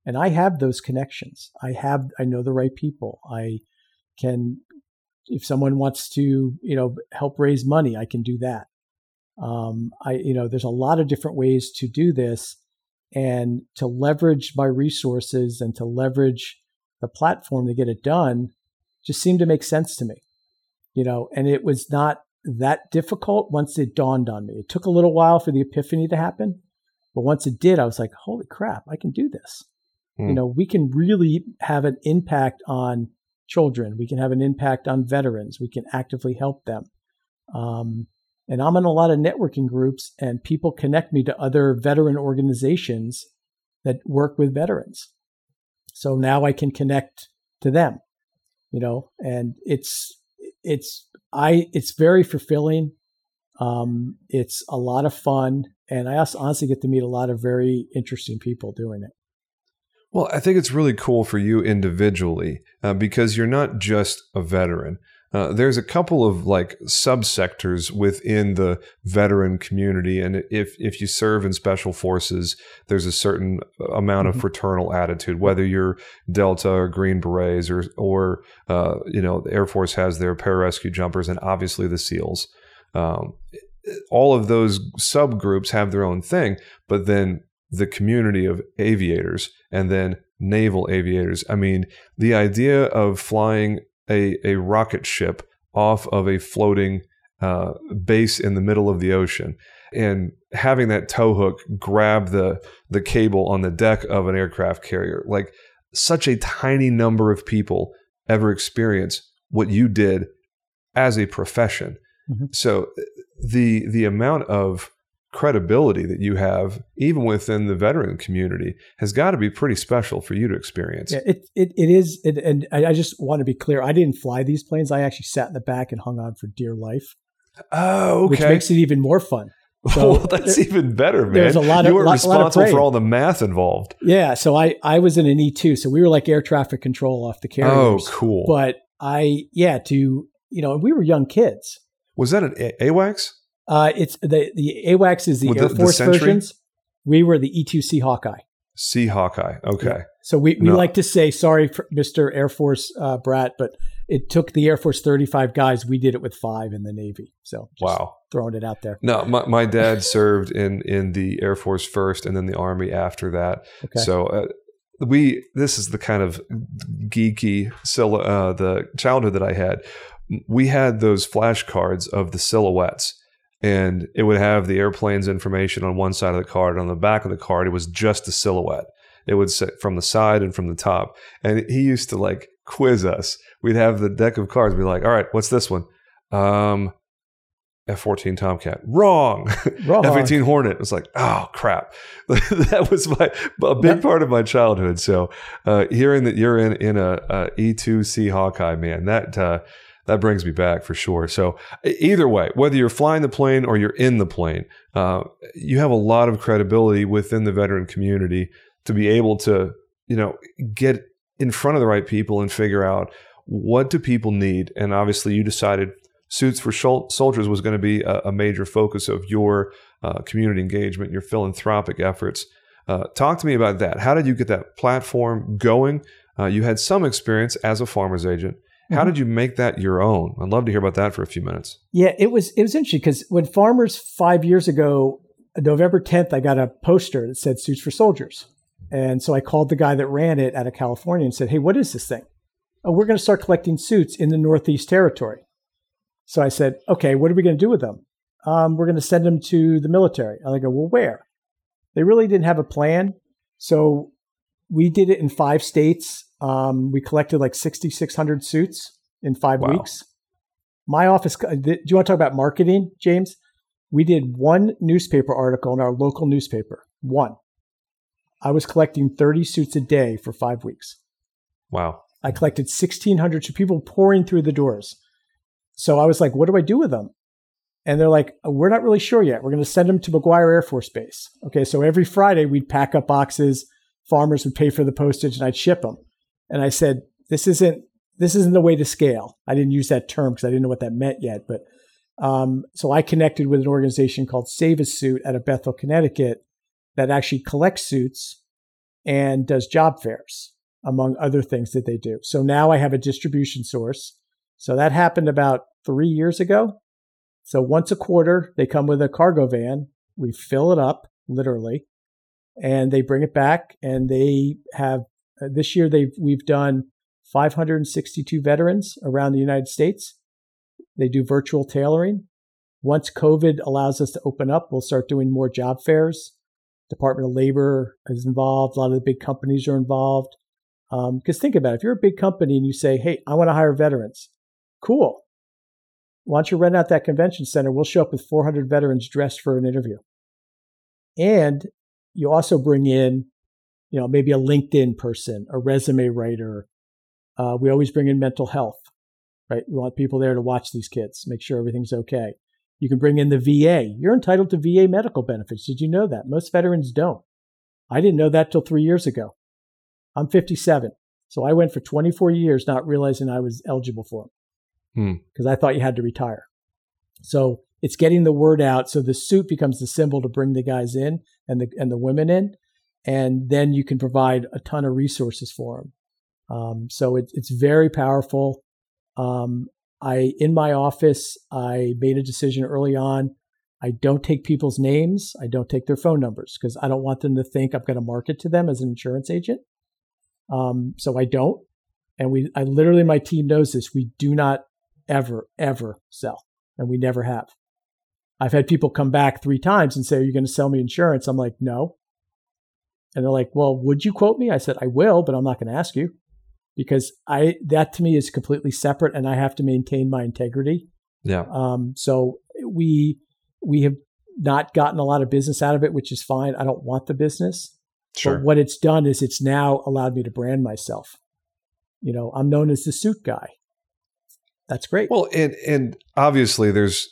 And I have those connections. I have, I know the right people. I can, if someone wants to, you know, help raise money, I can do that. Um, I, you know, there's a lot of different ways to do this and to leverage my resources and to leverage the platform to get it done just seemed to make sense to me you know and it was not that difficult once it dawned on me it took a little while for the epiphany to happen but once it did i was like holy crap i can do this mm. you hmm. know we can really have an impact on children we can have an impact on veterans we can actively help them um, and I'm in a lot of networking groups, and people connect me to other veteran organizations that work with veterans. So now I can connect to them, you know, and it's it's I it's very fulfilling. Um, it's a lot of fun, and I also honestly get to meet a lot of very interesting people doing it. Well, I think it's really cool for you individually uh, because you're not just a veteran. Uh, there's a couple of like subsectors within the veteran community, and if if you serve in special forces, there's a certain amount mm-hmm. of fraternal attitude. Whether you're Delta or Green Berets, or or uh, you know the Air Force has their pararescue jumpers, and obviously the SEALs. Um, all of those subgroups have their own thing, but then the community of aviators and then naval aviators. I mean, the idea of flying a, a rocket ship off of a floating uh, base in the middle of the ocean and having that tow hook grab the the cable on the deck of an aircraft carrier like such a tiny number of people ever experience what you did as a profession mm-hmm. so the the amount of credibility that you have, even within the veteran community, has got to be pretty special for you to experience. Yeah, it it, it is, it, and I just want to be clear. I didn't fly these planes. I actually sat in the back and hung on for dear life. Oh, okay. Which makes it even more fun. So well, that's there, even better, man. There's a lot of you were lot, responsible lot for all the math involved. Yeah, so I I was in an E two, so we were like air traffic control off the carriers. Oh, cool. But I yeah to you know we were young kids. Was that an AWACS? Uh, it's the the AWACS is the With Air the, Force the versions. We were the E2C Hawkeye. C Hawkeye. Okay. Yeah. So we, we no. like to say, sorry, Mr. Air Force uh, Brat, but it took the Air Force 35 guys. We did it with five in the Navy. So wow, throwing it out there. No, my, my dad served in in the Air Force first, and then the Army after that. Okay. So uh, we this is the kind of geeky uh, the childhood that I had. We had those flashcards of the silhouettes and it would have the airplane's information on one side of the card. On the back of the card, it was just a silhouette. It would say from the side and from the top. And he used to like quiz us. We'd have the deck of cards. Be like, all right, what's this one? Um, F-14 Tomcat. Wrong. Wrong. F-18 Hornet. It was like, oh crap. that was my a big part of my childhood. So uh, hearing that you're in in a a E2C Hawkeye, man, that uh, that brings me back for sure. So either way, whether you're flying the plane or you're in the plane, uh, you have a lot of credibility within the veteran community to be able to, you know, get in front of the right people and figure out what do people need. And obviously, you decided suits for soldiers was going to be a, a, major focus of your uh, community engagement, your philanthropic efforts. Uh, talk to me about that. How did you get that platform going? Uh, you had some experience as a farmer's agent. How mm-hmm. did you make that your own? I'd love to hear about that for a few minutes. Yeah, it was it was interesting because when farmers five years ago, November 10th, I got a poster that said Suits for Soldiers. And so I called the guy that ran it out of California and said, Hey, what is this thing? Oh, we're going to start collecting suits in the Northeast Territory. So I said, Okay, what are we going to do with them? Um, we're going to send them to the military. And I go, Well, where? They really didn't have a plan. So we did it in five states um, we collected like 6,600 suits in five wow. weeks. My office, do you want to talk about marketing, James? We did one newspaper article in our local newspaper. One. I was collecting 30 suits a day for five weeks. Wow. I collected 1,600 so people pouring through the doors. So I was like, what do I do with them? And they're like, we're not really sure yet. We're going to send them to McGuire Air Force Base. Okay. So every Friday we'd pack up boxes. Farmers would pay for the postage and I'd ship them. And I said, this isn't this isn't the way to scale. I didn't use that term because I didn't know what that meant yet. But um, so I connected with an organization called Save a Suit out of Bethel, Connecticut, that actually collects suits and does job fairs, among other things that they do. So now I have a distribution source. So that happened about three years ago. So once a quarter, they come with a cargo van. We fill it up, literally, and they bring it back and they have uh, this year, they've we've done 562 veterans around the United States. They do virtual tailoring. Once COVID allows us to open up, we'll start doing more job fairs. Department of Labor is involved. A lot of the big companies are involved. Because um, think about it, if you're a big company and you say, "Hey, I want to hire veterans," cool. Why don't you rent out that convention center? We'll show up with 400 veterans dressed for an interview. And you also bring in you know, maybe a LinkedIn person, a resume writer. Uh, we always bring in mental health, right? We want people there to watch these kids, make sure everything's okay. You can bring in the VA. You're entitled to VA medical benefits. Did you know that? Most veterans don't. I didn't know that till three years ago. I'm 57. So I went for 24 years not realizing I was eligible for them. because hmm. I thought you had to retire. So it's getting the word out. So the suit becomes the symbol to bring the guys in and the and the women in, and then you can provide a ton of resources for them. Um, so it, it's very powerful. Um, I in my office, I made a decision early on. I don't take people's names. I don't take their phone numbers because I don't want them to think I'm going to market to them as an insurance agent. Um, so I don't. And we, I literally, my team knows this. We do not ever, ever sell, and we never have. I've had people come back three times and say, Are you going to sell me insurance? I'm like, No. And they're like, Well, would you quote me? I said, I will, but I'm not going to ask you because I, that to me is completely separate and I have to maintain my integrity. Yeah. Um, so we, we have not gotten a lot of business out of it, which is fine. I don't want the business. Sure. But what it's done is it's now allowed me to brand myself. You know, I'm known as the suit guy. That's great. Well, and and obviously there's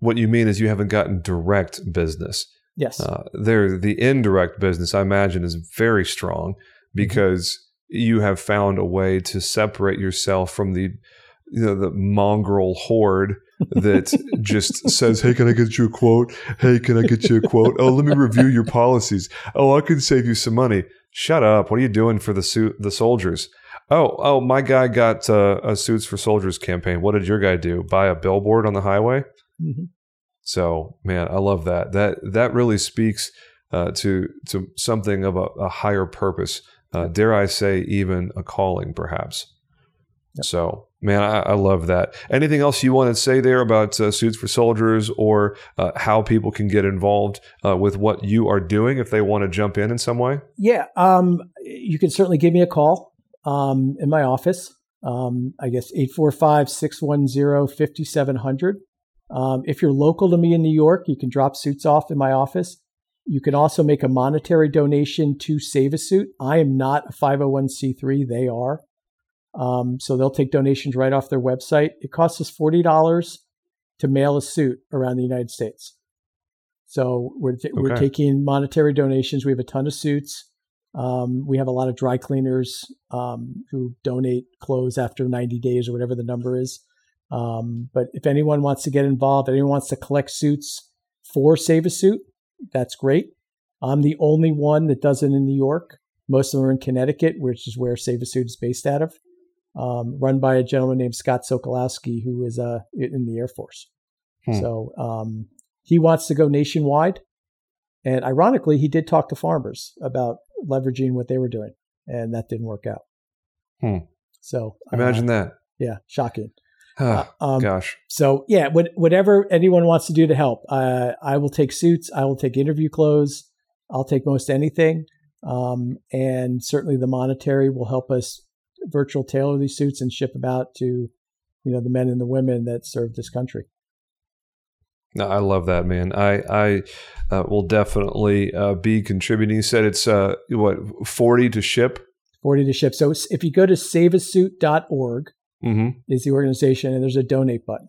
what you mean is you haven't gotten direct business. Yes. Uh, there, the indirect business, I imagine, is very strong mm-hmm. because mm-hmm. you have found a way to separate yourself from the, you know, the mongrel horde that just says, "Hey, can I get you a quote? Hey, can I get you a quote? Oh, let me review your policies. Oh, I can save you some money. Shut up. What are you doing for the suit, the soldiers? Oh, oh, my guy got uh, a suits for soldiers campaign. What did your guy do? Buy a billboard on the highway? Mm-hmm. So, man, I love that. That that really speaks uh, to to something of a, a higher purpose. Uh, dare I say, even a calling, perhaps. Yep. So, man, I, I, love that. Anything else you want to say there about uh, Suits for Soldiers or uh, how people can get involved uh, with what you are doing if they want to jump in in some way? Yeah, um, you can certainly give me a call um, in my office. Um, I guess 845 610 5700. Um, if you're local to me in New York, you can drop suits off in my office. You can also make a monetary donation to Save a Suit. I am not a 501c3, they are. Um, so they'll take donations right off their website. It costs us $40 to mail a suit around the United States. So we're, t- okay. we're taking monetary donations. We have a ton of suits. Um, we have a lot of dry cleaners um, who donate clothes after 90 days or whatever the number is. Um, but if anyone wants to get involved, anyone wants to collect suits for Save a Suit, that's great. I'm the only one that does it in New York. Most of them are in Connecticut, which is where Save a Suit is based out of, um, run by a gentleman named Scott Sokolowski, who is uh, in the Air Force. Hmm. So um, he wants to go nationwide. And ironically, he did talk to farmers about leveraging what they were doing, and that didn't work out. Hmm. So imagine uh, that. Yeah, shocking. Uh, um, gosh. So yeah, what, whatever anyone wants to do to help, uh, I will take suits. I will take interview clothes. I'll take most anything, um, and certainly the monetary will help us virtual tailor these suits and ship them out to, you know, the men and the women that serve this country. No, I love that, man. I I uh, will definitely uh, be contributing. You said it's uh, what forty to ship. Forty to ship. So if you go to saveasuit.org, mm-hmm. is the organization, and there's a donate button.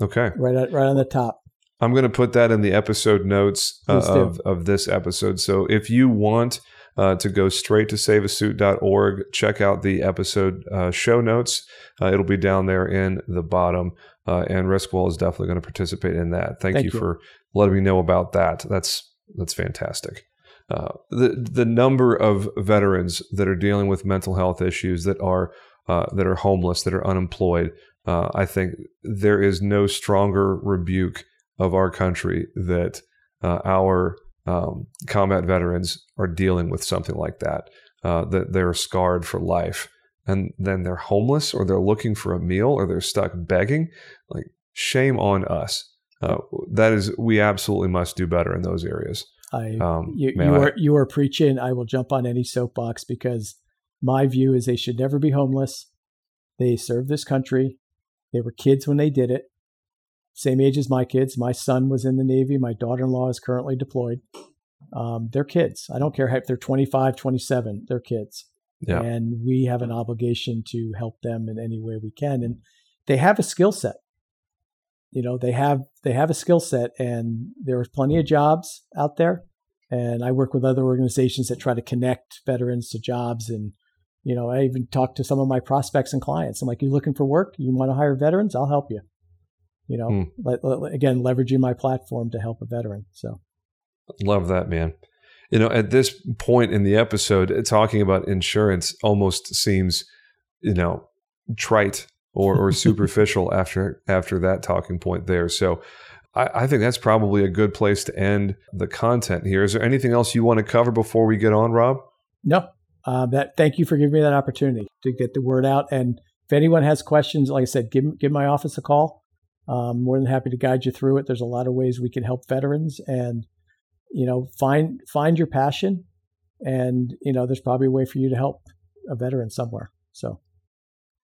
Okay. Right, at, right on the top. I'm going to put that in the episode notes uh, of, of this episode. So if you want uh, to go straight to saveasuit.org, check out the episode uh, show notes. Uh, it'll be down there in the bottom. Uh, and Riskwell is definitely going to participate in that. Thank, Thank you, you, for letting me know about that. That's that's fantastic. Uh, the the number of veterans that are dealing with mental health issues that are uh, that are homeless, that are unemployed. Uh, I think there is no stronger rebuke of our country that uh, our um, combat veterans are dealing with something like that, uh, that they're scarred for life. And then they're homeless or they're looking for a meal or they're stuck begging. Like, shame on us. Uh, that is, we absolutely must do better in those areas. I, um, you, man, you, are, I, you are preaching. I will jump on any soapbox because my view is they should never be homeless. They served this country. They were kids when they did it. Same age as my kids. My son was in the Navy. My daughter in law is currently deployed. Um, they're kids. I don't care if they're 25, 27, they're kids. Yeah. And we have an obligation to help them in any way we can. And they have a skill set. You know, they have they have a skill set and there's plenty of jobs out there. And I work with other organizations that try to connect veterans to jobs and you know, I even talk to some of my prospects and clients. I'm like, you looking for work? You want to hire veterans? I'll help you. You know, hmm. le- le- again, leveraging my platform to help a veteran. So, love that, man. You know, at this point in the episode, talking about insurance almost seems, you know, trite or, or superficial after after that talking point there. So, I, I think that's probably a good place to end the content here. Is there anything else you want to cover before we get on, Rob? No, uh, that thank you for giving me that opportunity to get the word out. And if anyone has questions, like I said, give give my office a call. Um, more than happy to guide you through it. There's a lot of ways we can help veterans, and you know, find find your passion, and you know, there's probably a way for you to help a veteran somewhere. So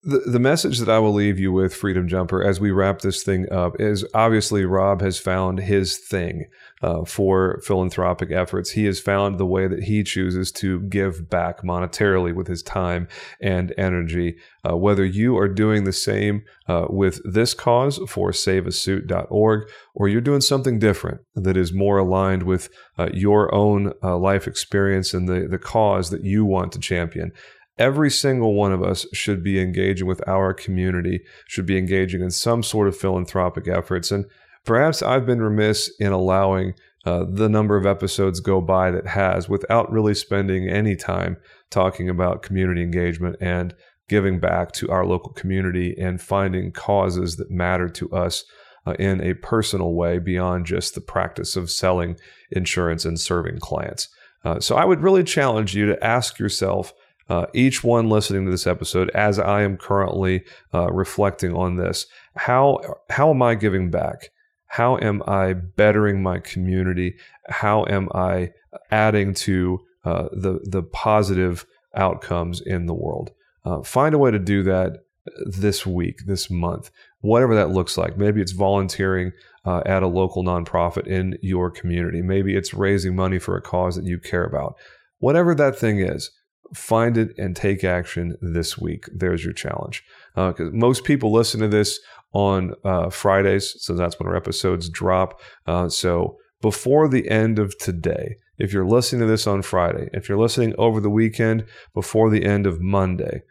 the, the message that I will leave you with, Freedom Jumper, as we wrap this thing up, is obviously Rob has found his thing uh, for philanthropic efforts. He has found the way that he chooses to give back monetarily with his time and energy. Uh, whether you are doing the same uh, with this cause for saveasuit.org or you're doing something different that is more aligned with uh, your own uh, life experience and the, the cause that you want to champion every single one of us should be engaging with our community, should be engaging in some sort of philanthropic efforts. And perhaps I've been remiss in allowing uh, the number of episodes go by that has without really spending any time talking about community engagement and giving back to our local community and finding causes that matter to us uh, in a personal way beyond just the practice of selling insurance and serving clients. Uh, so I would really challenge you to ask yourself uh, each one listening to this episode, as I am currently uh, reflecting on this, how how am I giving back? How am I bettering my community? How am I adding to uh, the the positive outcomes in the world? Uh, find a way to do that this week, this month, whatever that looks like. Maybe it's volunteering uh, at a local nonprofit in your community. Maybe it's raising money for a cause that you care about. Whatever that thing is, find it and take action this week. There's your challenge. Because uh, most people listen to this on uh, Fridays, so that's when our episodes drop. Uh, so before the end of today, if you're listening to this on Friday, if you're listening over the weekend, before the end of Monday,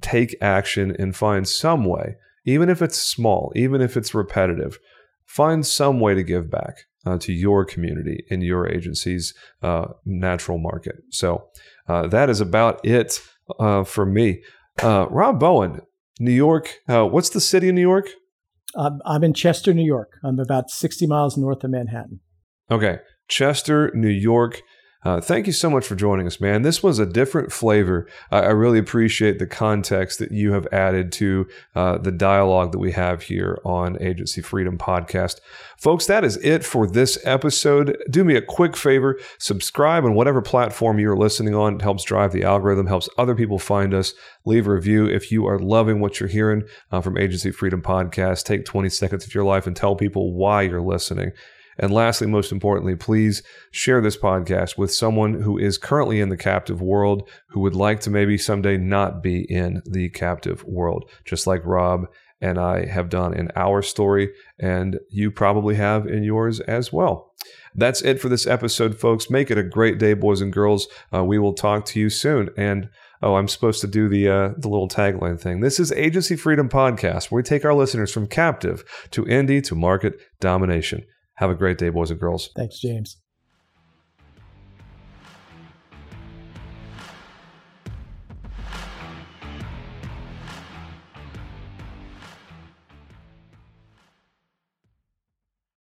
take action and find some way, even if it's small, even if it's repetitive, find some way to give back uh, to your community in your agency's uh, natural market. So uh, that is about it uh, for me. Uh, Rob Bowen, New York. Uh, what's the city of New York? I'm in Chester, New York. I'm about 60 miles north of Manhattan. Okay. Chester, New York. Uh, thank you so much for joining us, man. This was a different flavor. I, I really appreciate the context that you have added to uh, the dialogue that we have here on Agency Freedom Podcast. Folks, that is it for this episode. Do me a quick favor subscribe on whatever platform you're listening on. It helps drive the algorithm, helps other people find us. Leave a review if you are loving what you're hearing uh, from Agency Freedom Podcast. Take 20 seconds of your life and tell people why you're listening. And lastly, most importantly, please share this podcast with someone who is currently in the captive world who would like to maybe someday not be in the captive world, just like Rob and I have done in our story, and you probably have in yours as well. That's it for this episode, folks. Make it a great day, boys and girls. Uh, we will talk to you soon. And oh, I'm supposed to do the uh, the little tagline thing. This is Agency Freedom Podcast, where we take our listeners from captive to indie to market domination. Have a great day, boys and girls. Thanks, James.